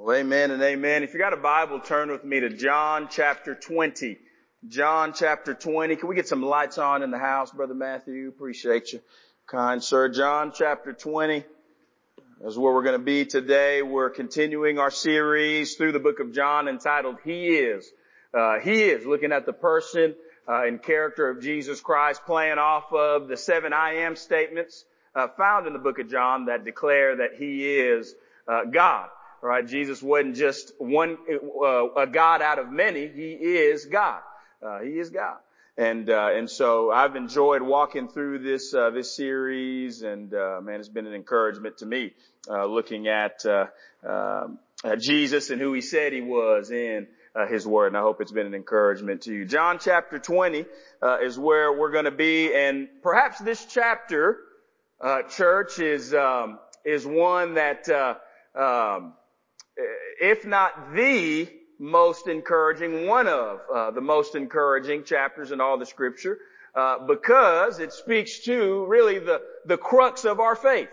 Well, amen and amen. If you got a Bible, turn with me to John chapter 20. John chapter 20. Can we get some lights on in the house, Brother Matthew? Appreciate you. Kind sir. John chapter 20 is where we're going to be today. We're continuing our series through the book of John entitled He Is. Uh, he is looking at the person uh, and character of Jesus Christ, playing off of the seven I am statements uh, found in the book of John that declare that He is uh, God. Right? Jesus wasn't just one, uh, a God out of many. He is God. Uh, he is God. And, uh, and so I've enjoyed walking through this, uh, this series and, uh, man, it's been an encouragement to me, uh, looking at, um, Jesus and who he said he was in, his word. And I hope it's been an encouragement to you. John chapter 20, is where we're going to be. And perhaps this chapter, church is, um, is one that, um, if not the most encouraging, one of uh, the most encouraging chapters in all the scripture, uh, because it speaks to really the, the crux of our faith.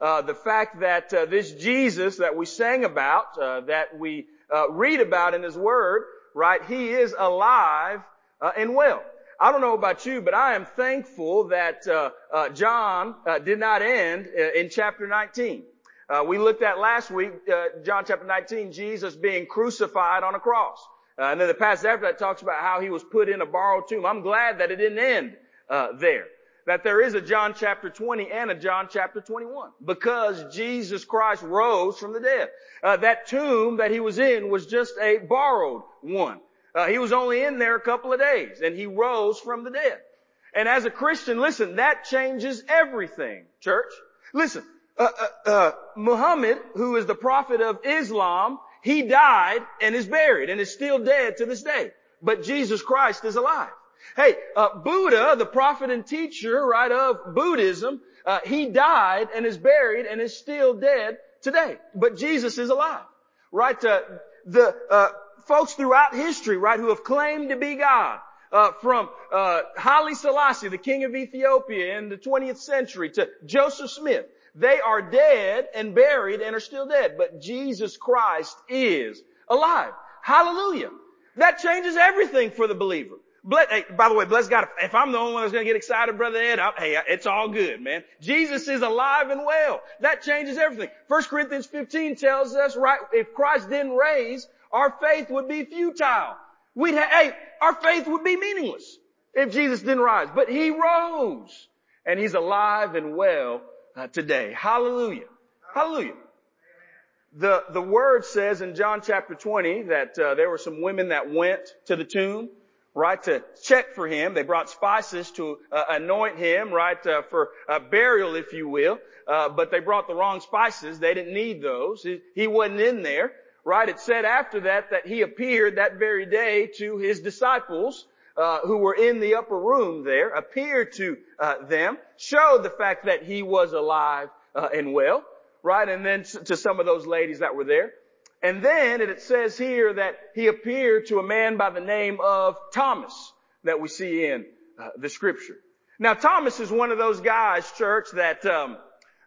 Uh, the fact that uh, this Jesus that we sang about, uh, that we uh, read about in His Word, right? He is alive and well. I don't know about you, but I am thankful that John did not end in chapter 19. Uh, we looked at last week, uh, John chapter 19, Jesus being crucified on a cross. Uh, and then the passage after that talks about how he was put in a borrowed tomb. I'm glad that it didn't end uh, there. That there is a John chapter 20 and a John chapter 21. Because Jesus Christ rose from the dead. Uh, that tomb that he was in was just a borrowed one. Uh, he was only in there a couple of days and he rose from the dead. And as a Christian, listen, that changes everything, church. Listen, uh, uh, uh, Muhammad, who is the prophet of Islam, he died and is buried and is still dead to this day. But Jesus Christ is alive. Hey, uh, Buddha, the prophet and teacher, right, of Buddhism, uh, he died and is buried and is still dead today. But Jesus is alive. Right? The folks throughout history, right, who have claimed to be God, uh, from uh, Haile Selassie, the king of Ethiopia in the 20th century, to Joseph Smith, they are dead and buried and are still dead. But Jesus Christ is alive. Hallelujah. That changes everything for the believer. Bless, hey, by the way, bless God. If I'm the only one that's going to get excited, Brother Ed, i hey, it's all good, man. Jesus is alive and well. That changes everything. 1 Corinthians 15 tells us, right, if Christ didn't raise, our faith would be futile. We'd have, hey, our faith would be meaningless if Jesus didn't rise. But He rose. And He's alive and well today. Hallelujah. Hallelujah. The, the word says in John chapter 20 that uh, there were some women that went to the tomb, right, to check for him. They brought spices to uh, anoint him, right, uh, for burial, if you will. Uh, but they brought the wrong spices. They didn't need those. He, he wasn't in there, right? It said after that that he appeared that very day to his disciples, uh, who were in the upper room there appeared to uh, them, showed the fact that he was alive uh, and well, right? And then to some of those ladies that were there. And then it says here that he appeared to a man by the name of Thomas that we see in uh, the scripture. Now Thomas is one of those guys, church, that um,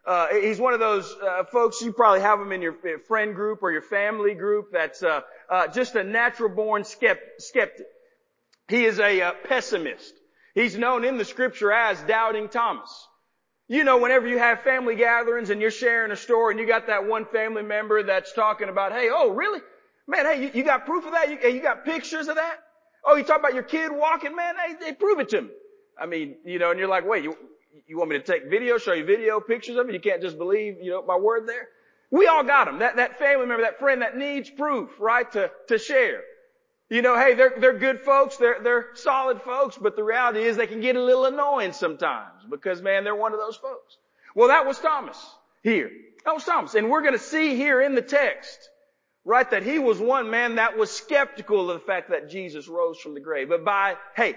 uh, he's one of those uh, folks. You probably have him in your friend group or your family group. That's uh, uh, just a natural born skeptic. He is a uh, pessimist. He's known in the scripture as doubting Thomas. You know, whenever you have family gatherings and you're sharing a story and you got that one family member that's talking about, hey, oh, really? Man, hey, you, you got proof of that? You, you, got pictures of that? Oh, you talk about your kid walking? Man, hey, they prove it to me. I mean, you know, and you're like, wait, you, you want me to take video, show you video, pictures of it? You can't just believe, you know, my word there? We all got them. That, that family member, that friend that needs proof, right, to, to share. You know, hey, they're, they're good folks, they're, they're solid folks, but the reality is they can get a little annoying sometimes because man, they're one of those folks. Well, that was Thomas here. That was Thomas. And we're gonna see here in the text, right, that he was one man that was skeptical of the fact that Jesus rose from the grave. But by, hey,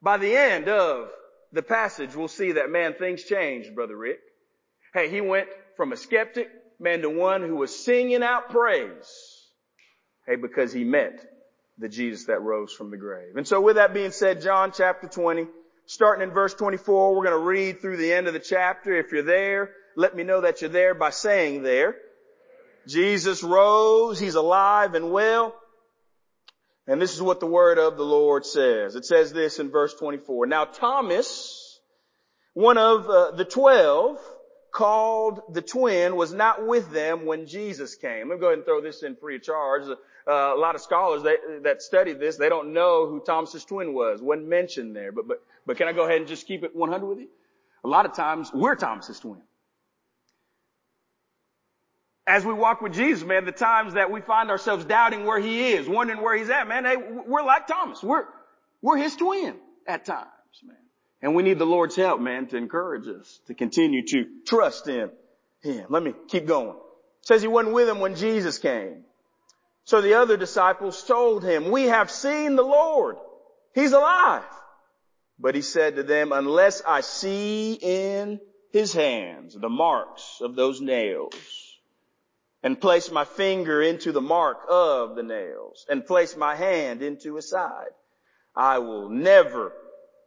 by the end of the passage, we'll see that man, things changed, Brother Rick. Hey, he went from a skeptic, man, to one who was singing out praise. Hey, because he met the Jesus that rose from the grave. And so with that being said, John chapter 20, starting in verse 24, we're going to read through the end of the chapter. If you're there, let me know that you're there by saying there. Jesus rose. He's alive and well. And this is what the word of the Lord says. It says this in verse 24. Now Thomas, one of uh, the twelve, called the twin, was not with them when Jesus came. Let me go ahead and throw this in free of charge. Uh, a lot of scholars that studied this, they don't know who Thomas's twin was. wasn't mentioned there. But, but, but can I go ahead and just keep it 100 with you? A lot of times we're Thomas's twin as we walk with Jesus, man, the times that we find ourselves doubting where he is, wondering where he's at, man, hey, we're like Thomas. We're, we're his twin at times, man. And we need the Lord's help, man, to encourage us to continue to trust in him. Let me keep going. It says he wasn't with him when Jesus came. So the other disciples told him, we have seen the Lord. He's alive. But he said to them, unless I see in his hands the marks of those nails and place my finger into the mark of the nails and place my hand into his side. I will never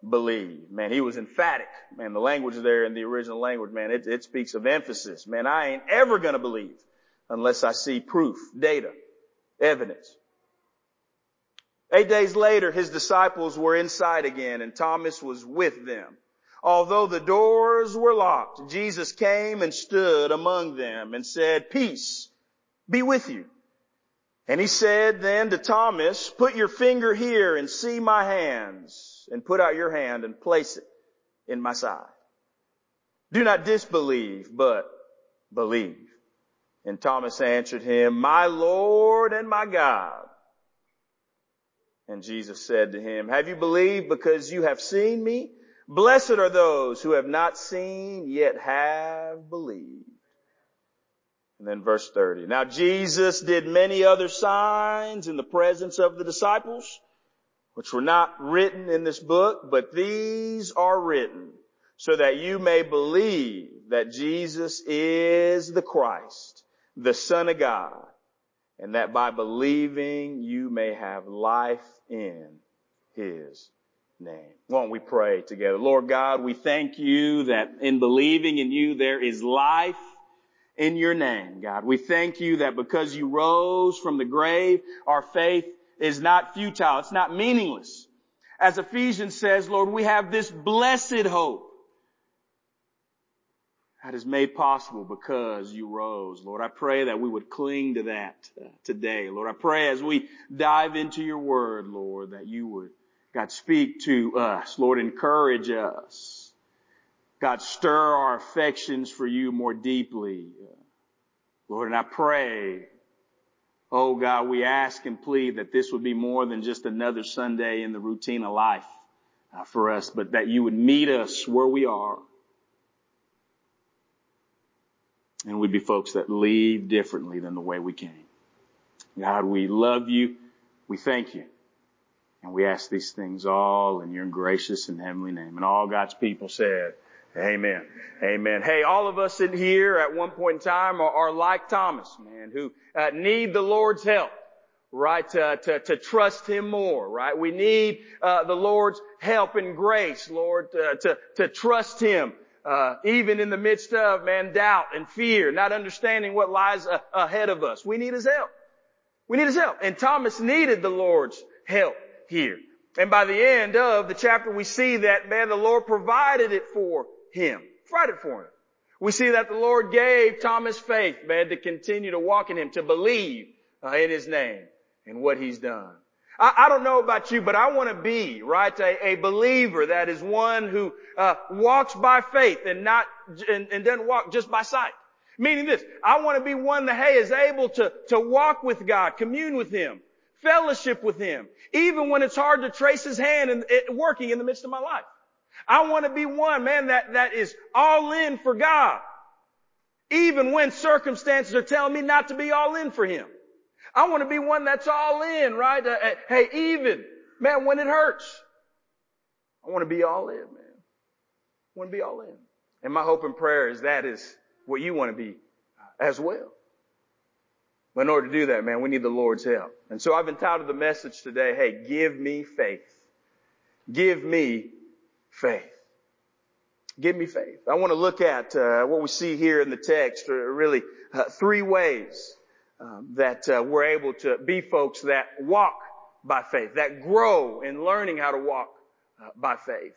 believe. Man, he was emphatic. Man, the language there in the original language, man, it, it speaks of emphasis. Man, I ain't ever gonna believe unless I see proof, data, evidence. Eight days later, his disciples were inside again and Thomas was with them. Although the doors were locked, Jesus came and stood among them and said, peace be with you. And he said then to Thomas, put your finger here and see my hands and put out your hand and place it in my side. Do not disbelieve, but believe. And Thomas answered him, my Lord and my God. And Jesus said to him, have you believed because you have seen me? Blessed are those who have not seen yet have believed. And then verse 30. Now Jesus did many other signs in the presence of the disciples, which were not written in this book, but these are written so that you may believe that Jesus is the Christ, the Son of God, and that by believing you may have life in His name. Won't we pray together? Lord God, we thank you that in believing in you there is life in your name, God. We thank you that because you rose from the grave, our faith is not futile. It's not meaningless. As Ephesians says, Lord, we have this blessed hope that is made possible because you rose. Lord, I pray that we would cling to that uh, today. Lord, I pray as we dive into your word, Lord, that you would, God, speak to us. Lord, encourage us. God, stir our affections for you more deeply. Lord, and I pray, oh God, we ask and plead that this would be more than just another Sunday in the routine of life uh, for us, but that you would meet us where we are. And we'd be folks that leave differently than the way we came. God, we love you. We thank you. And we ask these things all in your gracious and heavenly name. And all God's people said, Amen. Amen. Hey, all of us in here at one point in time are, are like Thomas, man, who uh, need the Lord's help, right? To, to, to trust Him more, right? We need uh, the Lord's help and grace, Lord, uh, to to trust Him, uh, even in the midst of man doubt and fear, not understanding what lies ahead of us. We need His help. We need His help, and Thomas needed the Lord's help here. And by the end of the chapter, we see that, man, the Lord provided it for him. Provided for him. We see that the Lord gave Thomas faith, man, to continue to walk in him, to believe uh, in his name and what he's done. I, I, don't know about you, but I want to be, right, a, a, believer that is one who uh, walks by faith and not, and, and doesn't walk just by sight. Meaning this, I want to be one that, hey, is able to, to walk with God, commune with Him, fellowship with Him, even when it's hard to trace His hand and working in the midst of my life. I want to be one, man, that, that is all in for God. Even when circumstances are telling me not to be all in for Him. I want to be one that's all in, right? Uh, hey, even, man, when it hurts. I want to be all in, man. I want to be all in. And my hope and prayer is that is what you want to be as well. But in order to do that, man, we need the Lord's help. And so I've entitled the message today, hey, give me faith. Give me faith. Give me faith. I want to look at uh, what we see here in the text, uh, really uh, three ways um, that uh, we're able to be folks that walk by faith, that grow in learning how to walk uh, by faith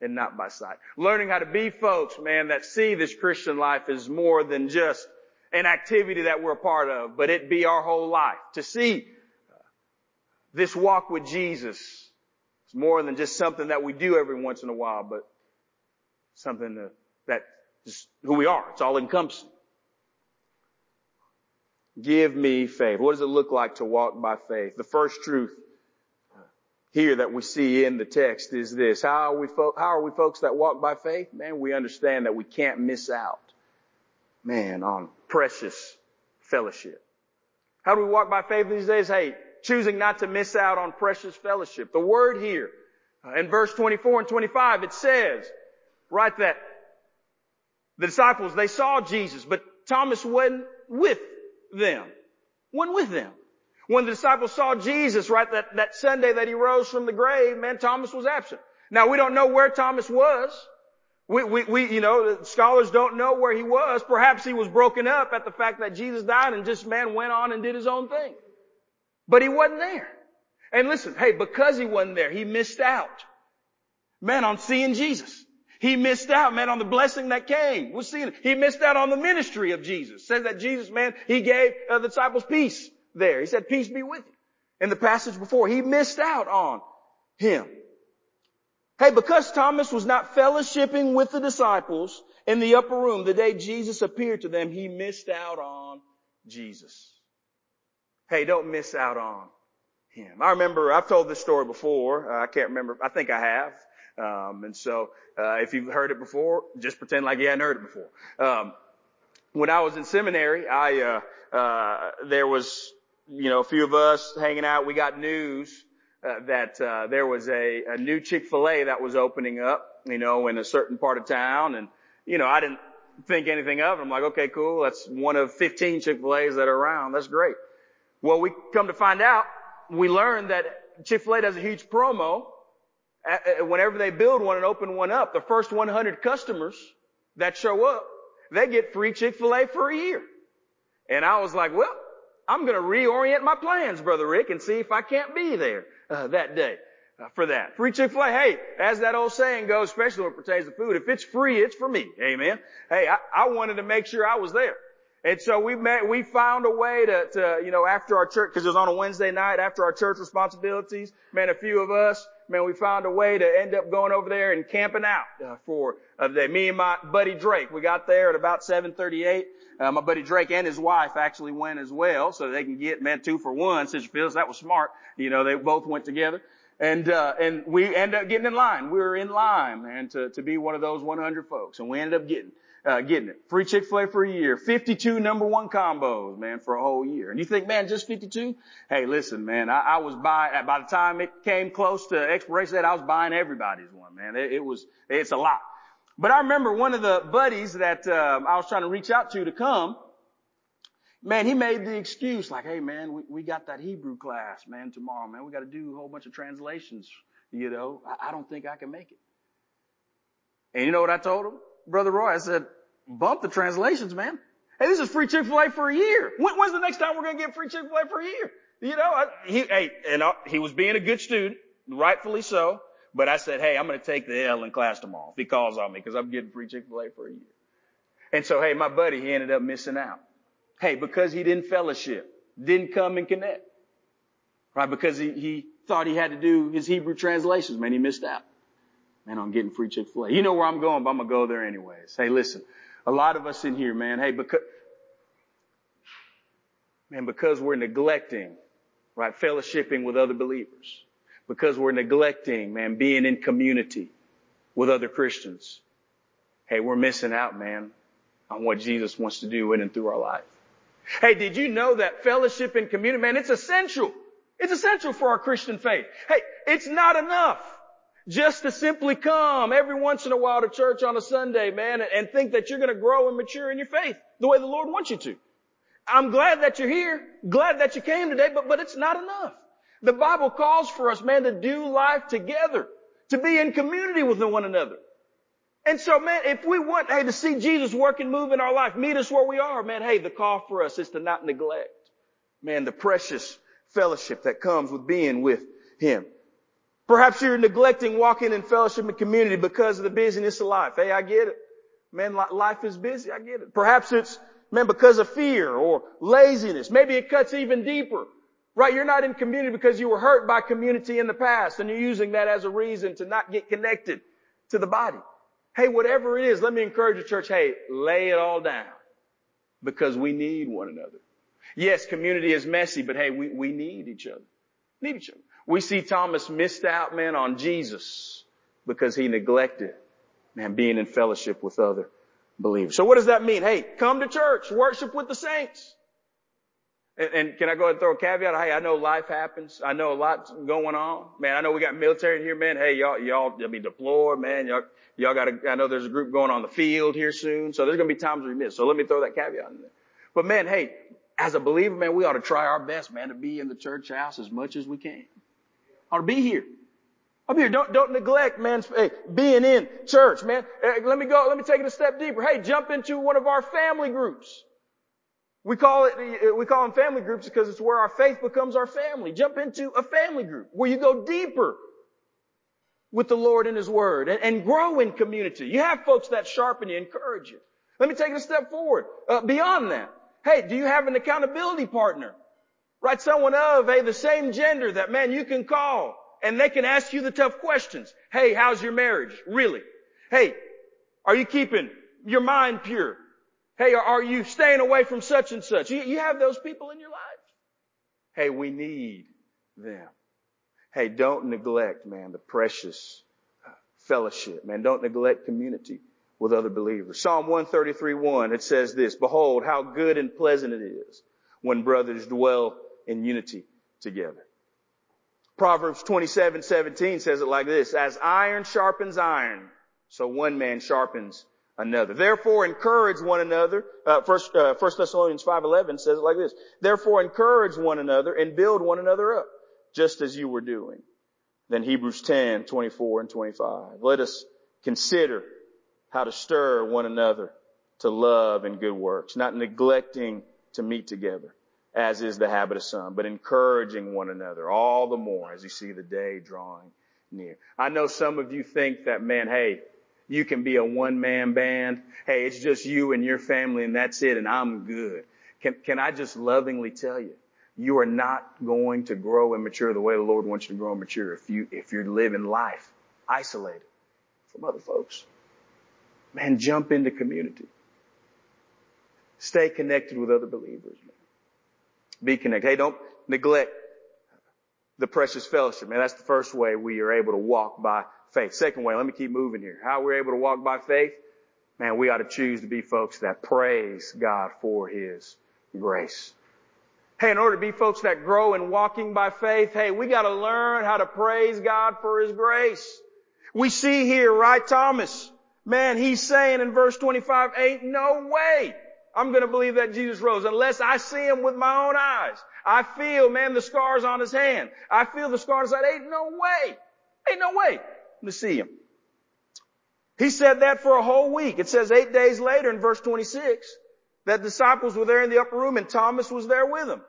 and not by sight. Learning how to be folks, man, that see this Christian life as more than just an activity that we're a part of, but it be our whole life. To see uh, this walk with Jesus is more than just something that we do every once in a while, but something that is who we are. It's all encompassing. Give me faith. What does it look like to walk by faith? The first truth here that we see in the text is this. How are we, fo- how are we folks that walk by faith? Man, we understand that we can't miss out, man, on precious fellowship. How do we walk by faith these days? Hey, choosing not to miss out on precious fellowship. The word here, uh, in verse 24 and 25, it says, right, that the disciples, they saw Jesus, but Thomas wasn't with them. Wasn't with them. When the disciples saw Jesus, right, that, that Sunday that he rose from the grave, man, Thomas was absent. Now we don't know where Thomas was. We, we, we, you know, scholars don't know where he was. Perhaps he was broken up at the fact that Jesus died and just man went on and did his own thing. But he wasn't there. And listen, hey, because he wasn't there, he missed out. Man, on seeing Jesus. He missed out, man, on the blessing that came. We're seeing it. He missed out on the ministry of Jesus. Says that Jesus, man, he gave uh, the disciples peace there. He said, peace be with you. In the passage before, he missed out on him. Hey, because Thomas was not fellowshipping with the disciples in the upper room the day Jesus appeared to them, he missed out on Jesus. Hey, don't miss out on him. I remember, I've told this story before. Uh, I can't remember. I think I have. Um, and so, uh, if you've heard it before, just pretend like you hadn't heard it before. Um, when I was in seminary, I, uh, uh, there was you know, a few of us hanging out, we got news uh, that uh, there was a, a new Chick-fil-A that was opening up, you know, in a certain part of town, and you know, I didn't think anything of it. I'm like, okay, cool. That's one of 15 Chick-fil-A's that are around. That's great. Well, we come to find out, we learned that Chick-fil-A does a huge promo. Whenever they build one and open one up, the first 100 customers that show up, they get free Chick-fil-A for a year. And I was like, well, I'm going to reorient my plans, Brother Rick, and see if I can't be there uh, that day uh, for that. Free Chick-fil-A. Hey, as that old saying goes, especially when it pertains to food, if it's free, it's for me. Amen. Hey, I, I wanted to make sure I was there. And so we met, we found a way to, to you know, after our church, cause it was on a Wednesday night, after our church responsibilities, man, a few of us, man, we found a way to end up going over there and camping out uh, for uh, the day. Me and my buddy Drake, we got there at about 738. Uh, my buddy Drake and his wife actually went as well, so they can get man two for one. Sister Phyllis, that was smart. You know, they both went together, and uh, and we ended up getting in line. We were in line, man, to to be one of those 100 folks, and we ended up getting uh, getting it. Free Chick-fil-A for a year. 52 number one combos, man, for a whole year. And you think, man, just 52? Hey, listen, man, I, I was buying, by the time it came close to expiration date, I was buying everybody's one, man. It, it was, it's a lot. But I remember one of the buddies that uh, I was trying to reach out to to come. Man, he made the excuse like, "Hey, man, we, we got that Hebrew class, man, tomorrow, man. We got to do a whole bunch of translations. You know, I, I don't think I can make it." And you know what I told him, brother Roy? I said, "Bump the translations, man. Hey, this is free Chick Fil A for a year. When, when's the next time we're gonna get free Chick Fil A for a year? You know, I, he, hey, and I, he was being a good student, rightfully so. But I said, hey, I'm going to take the L in class tomorrow if he calls on me because I'm getting free Chick-fil-A for a year. And so, hey, my buddy, he ended up missing out. Hey, because he didn't fellowship, didn't come and connect. Right? Because he, he thought he had to do his Hebrew translations, man, he missed out. Man, I'm getting free Chick-fil-A. You know where I'm going, but I'm to go there anyways. Hey, listen, a lot of us in here, man, hey, because, man, because we're neglecting, right, fellowshipping with other believers because we're neglecting, man, being in community with other Christians. Hey, we're missing out, man, on what Jesus wants to do in and through our life. Hey, did you know that fellowship and community, man, it's essential. It's essential for our Christian faith. Hey, it's not enough just to simply come every once in a while to church on a Sunday, man, and think that you're going to grow and mature in your faith the way the Lord wants you to. I'm glad that you're here, glad that you came today, but, but it's not enough. The Bible calls for us, man, to do life together, to be in community with one another. And so, man, if we want, hey, to see Jesus work and move in our life, meet us where we are, man, hey, the call for us is to not neglect Man, the precious fellowship that comes with being with Him. Perhaps you're neglecting walking in fellowship and community because of the busyness of life. Hey, I get it. Man, life is busy. I get it. Perhaps it's, man, because of fear or laziness. Maybe it cuts even deeper. Right? You're not in community because you were hurt by community in the past and you're using that as a reason to not get connected to the body. Hey, whatever it is, let me encourage the church, hey, lay it all down because we need one another. Yes, community is messy, but hey, we, we need each other. Need each other. We see Thomas missed out, man, on Jesus because he neglected, man, being in fellowship with other believers. So what does that mean? Hey, come to church, worship with the saints. And, and, can I go ahead and throw a caveat? Hey, I know life happens. I know a lot's going on. Man, I know we got military in here, man. Hey, y'all, y'all, I mean, deployed, man. Y'all, y'all got I know there's a group going on the field here soon. So there's going to be times we miss. So let me throw that caveat in there. But man, hey, as a believer, man, we ought to try our best, man, to be in the church house as much as we can. To be here. Be here. Don't, don't neglect, man, hey, being in church, man. Hey, let me go, let me take it a step deeper. Hey, jump into one of our family groups. We call it, we call them family groups because it's where our faith becomes our family. Jump into a family group where you go deeper with the Lord and His Word and, and grow in community. You have folks that sharpen you, encourage you. Let me take it a step forward. Uh, beyond that, hey, do you have an accountability partner? Right? Someone of, hey, the same gender that, man, you can call and they can ask you the tough questions. Hey, how's your marriage? Really? Hey, are you keeping your mind pure? Hey, are you staying away from such and such? You, have those people in your life. Hey, we need them. Hey, don't neglect, man, the precious uh, fellowship, man. Don't neglect community with other believers. Psalm 133, 1, it says this, Behold, how good and pleasant it is when brothers dwell in unity together. Proverbs 27, 17 says it like this, As iron sharpens iron, so one man sharpens another. Therefore encourage one another. Uh, first, uh, First Thessalonians 5.11 says it like this. Therefore encourage one another and build one another up, just as you were doing. Then Hebrews 10, 24 and 25. Let us consider how to stir one another to love and good works, not neglecting to meet together, as is the habit of some, but encouraging one another all the more as you see the day drawing near. I know some of you think that, man, hey, you can be a one man band. Hey, it's just you and your family and that's it and I'm good. Can, can I just lovingly tell you, you are not going to grow and mature the way the Lord wants you to grow and mature if you, if you're living life isolated from other folks. Man, jump into community. Stay connected with other believers, man. Be connected. Hey, don't neglect the precious fellowship, man. That's the first way we are able to walk by faith. Second way, let me keep moving here. How we're able to walk by faith? Man, we ought to choose to be folks that praise God for His grace. Hey, in order to be folks that grow in walking by faith, hey, we gotta learn how to praise God for His grace. We see here, right, Thomas? Man, he's saying in verse 25, ain't no way I'm going to believe that Jesus rose unless I see him with my own eyes. I feel, man, the scars on his hand. I feel the scars on Ain't no way. Ain't no way to see him. He said that for a whole week. It says eight days later in verse 26 that disciples were there in the upper room and Thomas was there with them.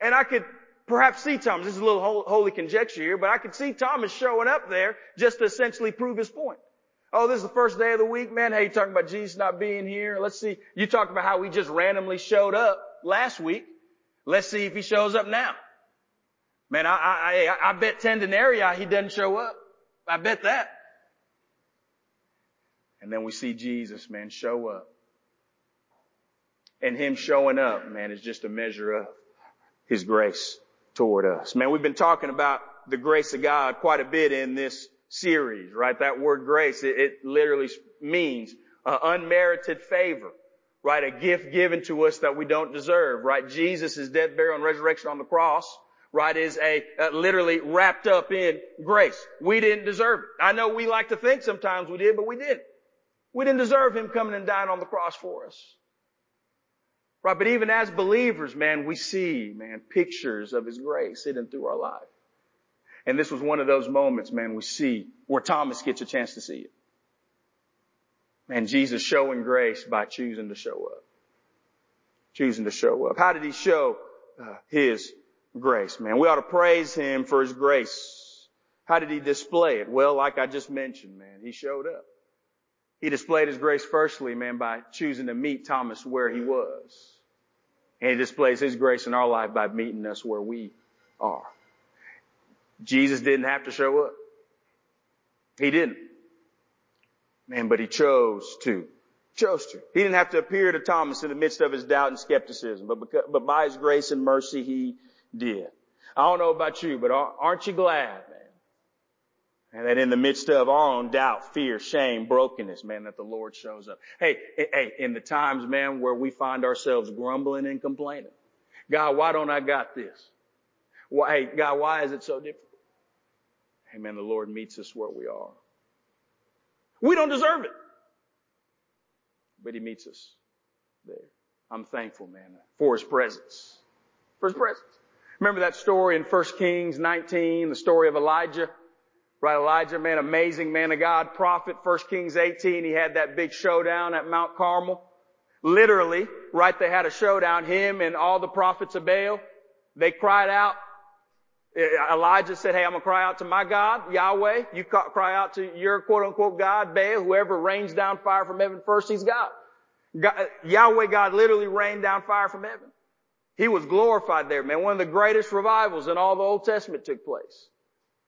And I could perhaps see Thomas. This is a little holy conjecture here, but I could see Thomas showing up there just to essentially prove his point. Oh, this is the first day of the week, man. Hey, you talking about Jesus not being here? Let's see. You talked about how he just randomly showed up last week. Let's see if he shows up now. Man, I, I, I, I bet 10 denarii he doesn't show up. I bet that. And then we see Jesus, man, show up. And him showing up, man, is just a measure of his grace toward us. Man, we've been talking about the grace of God quite a bit in this series, right? That word grace, it, it literally means uh, unmerited favor, right? A gift given to us that we don't deserve, right? Jesus' death, burial, and resurrection on the cross, right, is a uh, literally wrapped up in grace. We didn't deserve it. I know we like to think sometimes we did, but we didn't. We didn't deserve Him coming and dying on the cross for us. Right, but even as believers, man, we see, man, pictures of His grace hidden through our life. And this was one of those moments, man, we see where Thomas gets a chance to see it. And Jesus showing grace by choosing to show up. Choosing to show up. How did he show uh, His grace, man. We ought to praise Him for His grace. How did He display it? Well, like I just mentioned, man, He showed up. He displayed His grace firstly, man, by choosing to meet Thomas where he was. And He displays His grace in our life by meeting us where we are. Jesus didn't have to show up. He didn't. Man, but He chose to chose to. He didn't have to appear to Thomas in the midst of his doubt and skepticism, but, because, but by his grace and mercy, he did. I don't know about you, but aren't you glad, man? And that in the midst of our own doubt, fear, shame, brokenness, man, that the Lord shows up. Hey, hey, in the times, man, where we find ourselves grumbling and complaining. God, why don't I got this? Why, hey, God, why is it so difficult? Man, the Lord meets us where we are. We don't deserve it but he meets us there. I'm thankful, man, for his presence. For his presence. Remember that story in 1 Kings 19, the story of Elijah? Right, Elijah, man, amazing man of God, prophet, 1 Kings 18, he had that big showdown at Mount Carmel. Literally, right, they had a showdown, him and all the prophets of Baal. They cried out. Eh, Elijah said, hey, I'm gonna cry out to my God, Yahweh. You cry out to your quote unquote God, Baal, whoever rains down fire from heaven first, he's God. God. Eh, Yahweh God literally rained down fire from heaven. He was glorified there, man. One of the greatest revivals in all the Old Testament took place.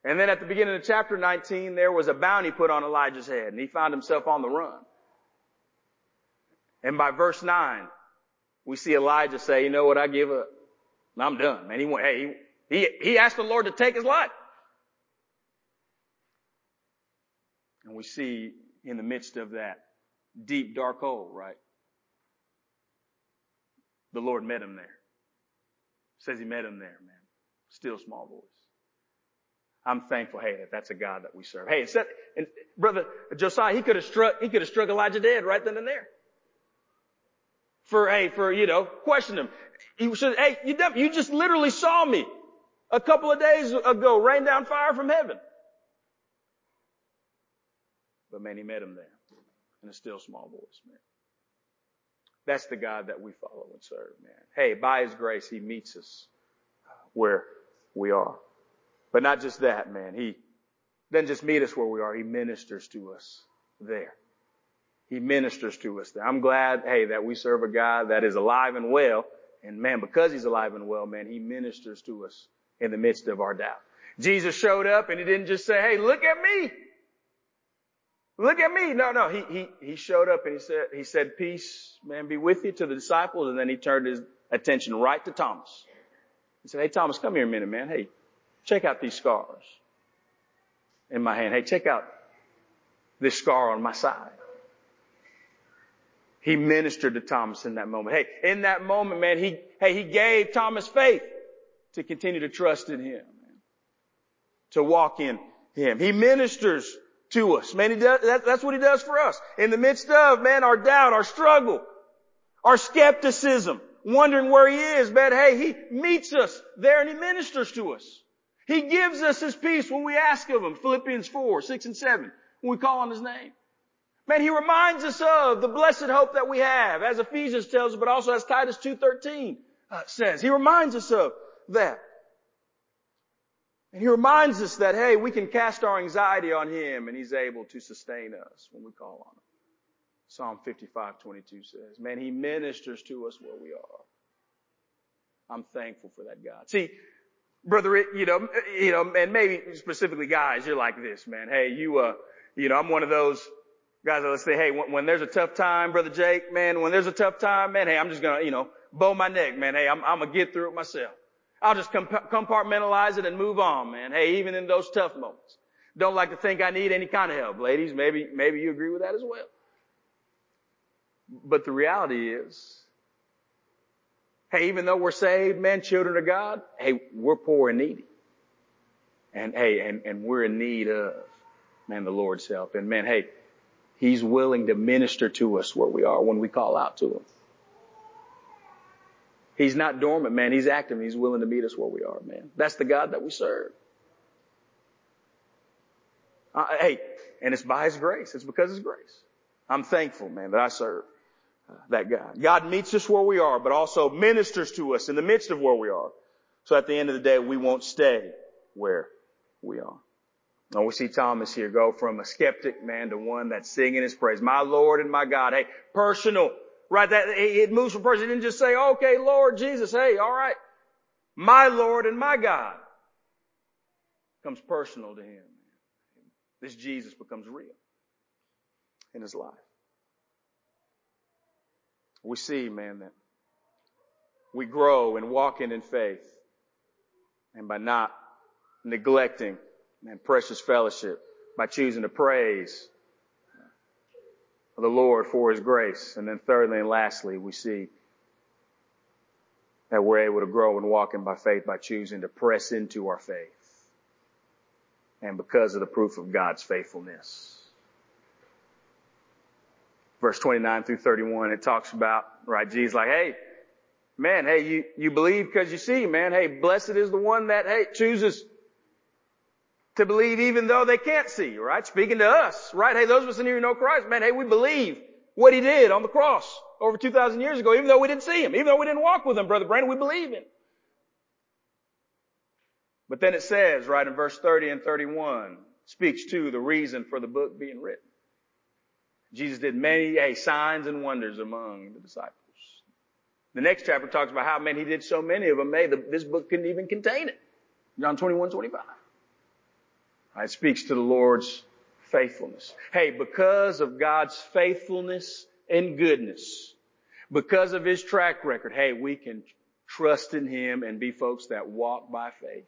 And then at the beginning of chapter 19, there was a bounty put on Elijah's head and he found himself on the run. And by verse 9, we see Elijah say, you know what, I give up. I'm done, man. He went, hey, he, he, asked the Lord to take his life. And we see in the midst of that deep, dark hole, right? The Lord met him there. Says he met him there, man. Still small voice. I'm thankful, hey, that that's a God that we serve. Hey, said, and brother Josiah, he could have struck, he could have struck Elijah dead right then and there. For, hey, for, you know, question him. He said, hey, you, you just literally saw me a couple of days ago rained down fire from heaven. But man, he met him there in a still small voice, man. That's the God that we follow and serve, man. Hey, by His grace, He meets us where we are. But not just that, man. He doesn't just meet us where we are. He ministers to us there. He ministers to us there. I'm glad, hey, that we serve a God that is alive and well. And man, because He's alive and well, man, He ministers to us in the midst of our doubt. Jesus showed up and He didn't just say, hey, look at me. Look at me. No, no. He, he, he showed up and he said, he said, peace, man, be with you to the disciples. And then he turned his attention right to Thomas. He said, hey, Thomas, come here a minute, man. Hey, check out these scars in my hand. Hey, check out this scar on my side. He ministered to Thomas in that moment. Hey, in that moment, man, he, hey, he gave Thomas faith to continue to trust in him, to walk in him. He ministers to us. Man, he does, that, that's what he does for us. In the midst of, man, our doubt, our struggle, our skepticism, wondering where he is, man, hey, he meets us there and he ministers to us. He gives us his peace when we ask of him. Philippians 4, 6 and 7, when we call on his name. Man, he reminds us of the blessed hope that we have, as Ephesians tells us, but also as Titus 2.13 uh, says. He reminds us of that. And he reminds us that, hey, we can cast our anxiety on him and he's able to sustain us when we call on him. Psalm 55, 22 says, man, he ministers to us where we are. I'm thankful for that God. See, brother, you know, you know, and maybe specifically guys, you're like this, man. Hey, you, uh, you know, I'm one of those guys that say, hey, when, when, there's a tough time, brother Jake, man, when there's a tough time, man, hey, I'm just gonna, you know, bow my neck, man. Hey, I'm, I'm gonna get through it myself. I'll just compartmentalize it and move on, man. Hey, even in those tough moments. Don't like to think I need any kind of help. Ladies, maybe, maybe you agree with that as well. But the reality is, hey, even though we're saved, man, children of God, hey, we're poor and needy. And hey, and, and we're in need of, man, the Lord's help. And man, hey, He's willing to minister to us where we are when we call out to Him. He's not dormant, man. He's active. He's willing to meet us where we are, man. That's the God that we serve. Uh, hey, and it's by His grace. It's because His grace. I'm thankful, man, that I serve that God. God meets us where we are, but also ministers to us in the midst of where we are. So at the end of the day, we won't stay where we are. And we see Thomas here go from a skeptic man to one that's singing his praise. My Lord and my God. Hey, personal, right? That it moves from person. It didn't just say, okay, Lord Jesus. Hey, all right. My Lord and my God becomes personal to him. This Jesus becomes real in his life. We see, man, that we grow and walking in faith and by not neglecting and precious fellowship, by choosing to praise the Lord for His grace. And then thirdly and lastly, we see that we're able to grow and walk in by faith by choosing to press into our faith. And because of the proof of God's faithfulness. Verse 29 through 31, it talks about, right, Jesus like, hey, man, hey, you, you believe because you see, man. Hey, blessed is the one that, hey, chooses to believe even though they can't see, right? Speaking to us, right? Hey, those of us in here who know Christ, man, hey, we believe what He did on the cross over 2,000 years ago, even though we didn't see Him, even though we didn't walk with Him, Brother Brandon, we believe Him. But then it says, right in verse 30 and 31, speaks to the reason for the book being written. Jesus did many hey, signs and wonders among the disciples. The next chapter talks about how, man, he did so many of them, hey, the, this book couldn't even contain it. John 21, 25. It speaks to the Lord's faithfulness. Hey, because of God's faithfulness and goodness, because of His track record, hey, we can trust in Him and be folks that walk by faith.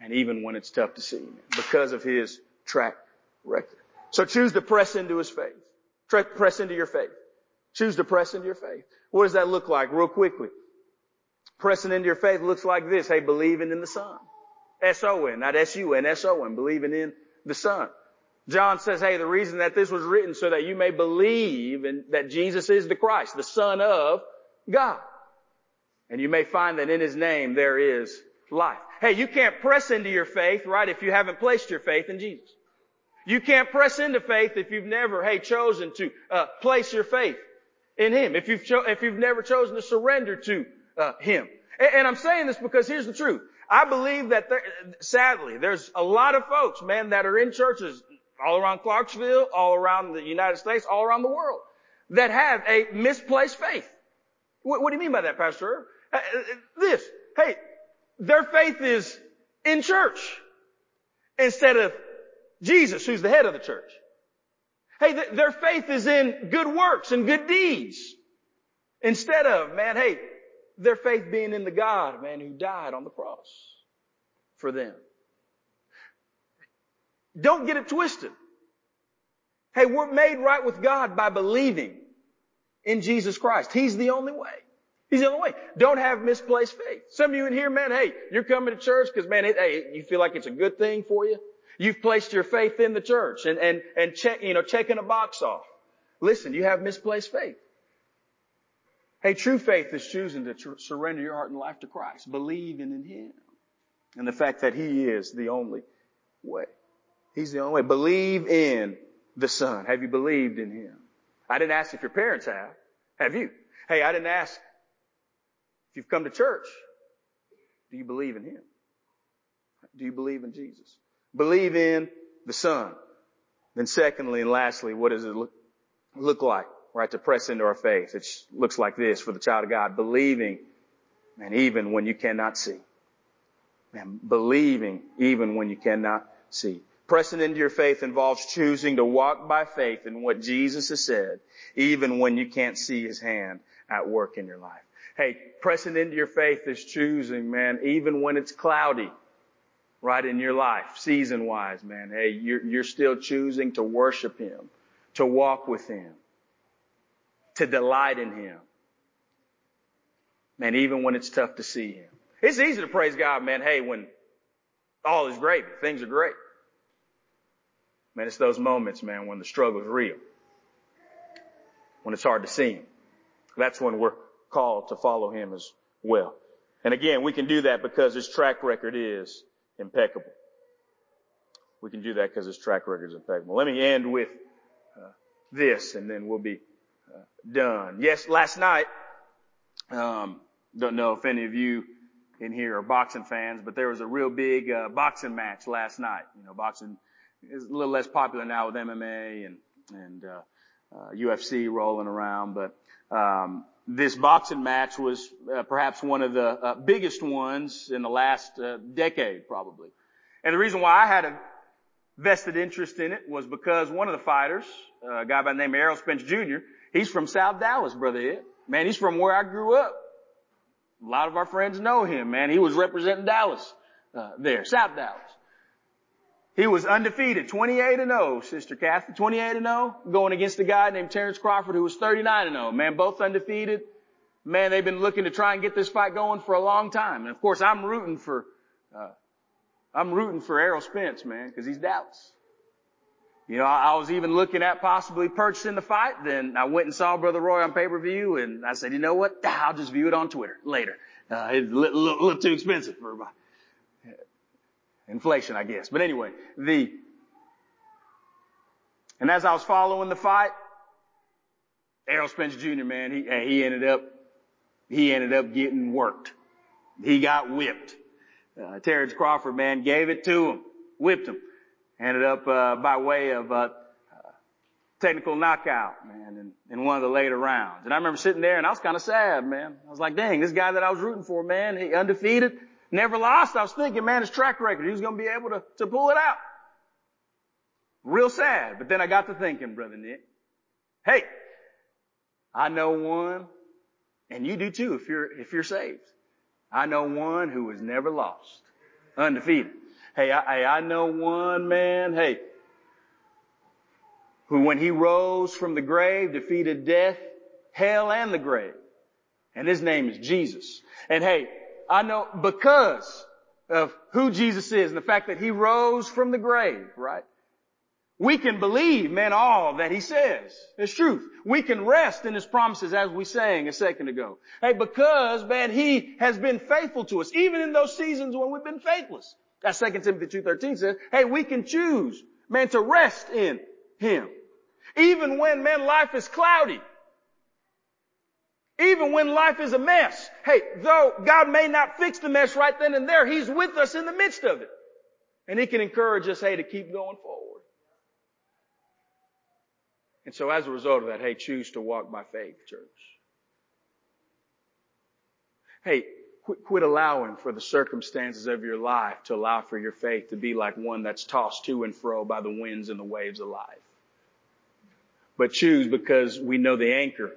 And even when it's tough to see, because of His track record. So choose to press into His faith. Press into your faith. Choose to press into your faith. What does that look like real quickly? Pressing into your faith looks like this. Hey, believing in the Son. S-O-N, not S-U-N, S-O-N, believing in the Son. John says, hey, the reason that this was written so that you may believe in, that Jesus is the Christ, the Son of God. And you may find that in His name there is life. Hey, you can't press into your faith, right, if you haven't placed your faith in Jesus. You can't press into faith if you've never, hey, chosen to uh, place your faith in Him. If you've cho- if you've never chosen to surrender to uh, Him. And, and I'm saying this because here's the truth. I believe that there, sadly, there's a lot of folks, man, that are in churches all around Clarksville, all around the United States, all around the world, that have a misplaced faith. What, what do you mean by that, Pastor? Uh, uh, this, hey, their faith is in church instead of Jesus, who's the head of the church. Hey, th- their faith is in good works and good deeds instead of, man, hey, their faith being in the God, man, who died on the cross for them. Don't get it twisted. Hey, we're made right with God by believing in Jesus Christ. He's the only way. He's the only way. Don't have misplaced faith. Some of you in here, man, hey, you're coming to church because, man, it, hey, you feel like it's a good thing for you. You've placed your faith in the church and, and, and check, you know, checking a box off. Listen, you have misplaced faith. Hey, true faith is choosing to tr- surrender your heart and life to Christ, believing in Him and the fact that He is the only way. He's the only way. Believe in the Son. Have you believed in Him? I didn't ask if your parents have. Have you? Hey, I didn't ask if you've come to church. Do you believe in Him? Do you believe in Jesus? Believe in the Son. Then secondly and lastly, what does it look, look like? Right, to press into our faith. It looks like this for the child of God, believing, and even when you cannot see. And believing even when you cannot see. Pressing into your faith involves choosing to walk by faith in what Jesus has said, even when you can't see His hand at work in your life. Hey, pressing into your faith is choosing, man, even when it's cloudy, right, in your life, season wise, man. Hey, you're, you're still choosing to worship Him, to walk with Him, to delight in Him. Man, even when it's tough to see Him. It's easy to praise God, man, hey, when all is great, things are great. Man, it's those moments, man, when the struggle is real. When it's hard to see Him. That's when we're called to follow Him as well. And again, we can do that because His track record is impeccable. We can do that because His track record is impeccable. Let me end with uh, this and then we'll be done. Yes, last night, um, don't know if any of you in here are boxing fans, but there was a real big uh, boxing match last night. You know, boxing is a little less popular now with MMA and and uh, uh, UFC rolling around, but um, this boxing match was uh, perhaps one of the uh, biggest ones in the last uh, decade, probably. And the reason why I had a vested interest in it was because one of the fighters, a guy by the name of Errol Spence Jr., he's from South Dallas, brother Ed. Man, he's from where I grew up. A lot of our friends know him, man. He was representing Dallas uh, there, South Dallas. He was undefeated, 28 and 0, Sister Kathy, 28 and 0, going against a guy named Terrence Crawford who was 39 and 0. Man, both undefeated. Man, they've been looking to try and get this fight going for a long time. And of course, I'm rooting for, uh, I'm rooting for Errol Spence, man, because he's Dallas. You know, I, I was even looking at possibly purchasing the fight. Then I went and saw Brother Roy on pay-per-view and I said, you know what? I'll just view it on Twitter later. Uh, it's a little, little, little too expensive for my inflation, I guess. But anyway, the, and as I was following the fight, Errol Spence Jr., man, he, he ended up, he ended up getting worked. He got whipped. Uh, Terrence Crawford, man, gave it to him, whipped him. Ended up uh, by way of uh, technical knockout, man, in, in one of the later rounds. And I remember sitting there and I was kind of sad, man. I was like, dang, this guy that I was rooting for, man, he undefeated, never lost. I was thinking, man, his track record, he was going to be able to, to pull it out. Real sad. But then I got to thinking, brother Nick, hey, I know one, and you do too if you're, if you're saved. I know one who has never lost. Undefeated. Hey, I, I know one man, hey, who when he rose from the grave defeated death, hell, and the grave. And his name is Jesus. And hey, I know because of who Jesus is and the fact that he rose from the grave, right? We can believe, man, all that he says. It's truth. We can rest in his promises as we sang a second ago. Hey, because, man, he has been faithful to us, even in those seasons when we've been faithless. As 2 Timothy 2.13 says, hey, we can choose, man, to rest in Him. Even when, man, life is cloudy. Even when life is a mess. Hey, though God may not fix the mess right then and there, He's with us in the midst of it. And He can encourage us, hey, to keep going forward. And so as a result of that, hey, choose to walk by faith, church. Hey, Quit, quit allowing for the circumstances of your life to allow for your faith to be like one that's tossed to and fro by the winds and the waves of life. But choose because we know the anchor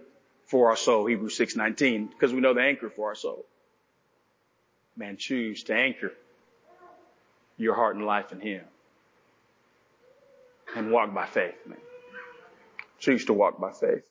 for our soul, Hebrews 6:19, because we know the anchor for our soul. Man, choose to anchor your heart and life in Him. And walk by faith, man. Choose to walk by faith.